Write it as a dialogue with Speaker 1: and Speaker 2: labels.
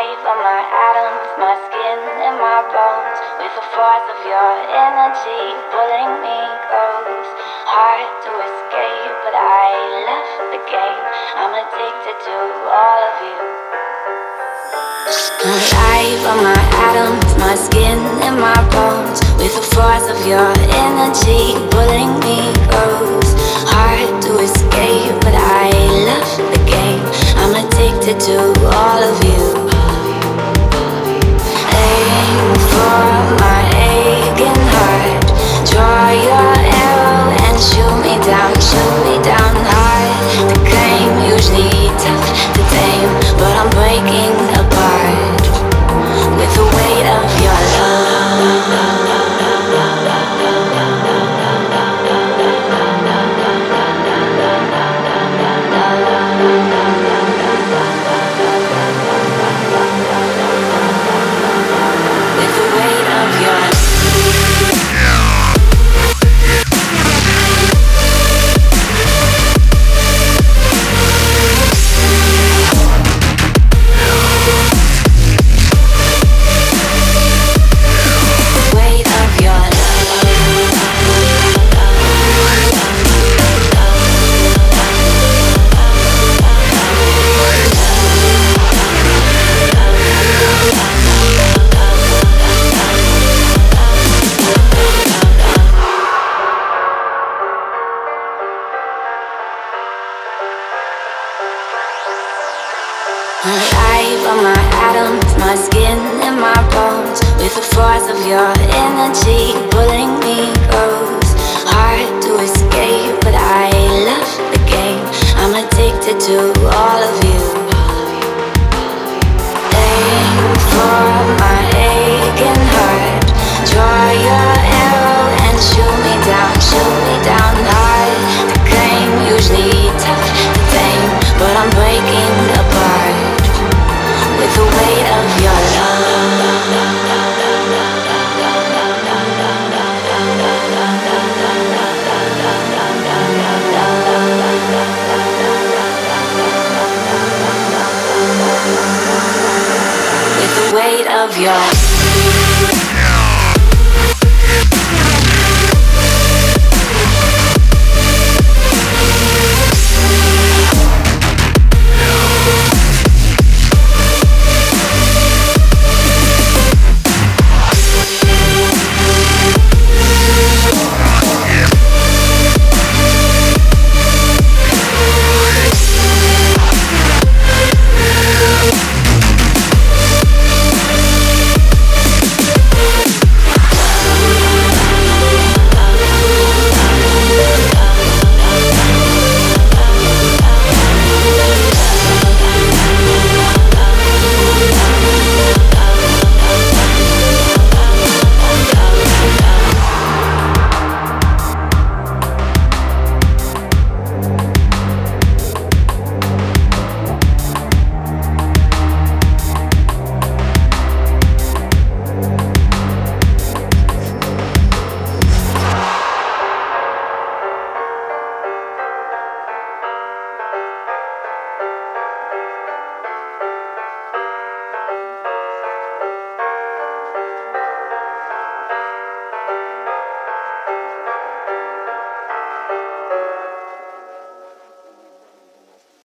Speaker 1: wave on my atoms, my skin and my bones. With the force of your energy pulling me close. Hard to escape, but I left the game. I'm addicted to all of you. My life on my atoms, my skin and my bones. With the force of your energy pulling me close. Hard to escape, but I left the game. I'm addicted to all of you. Alive on my atoms, my skin and my bones. With the force of your energy pulling me close. Hard to escape, but I left the game. I'm addicted to all yo.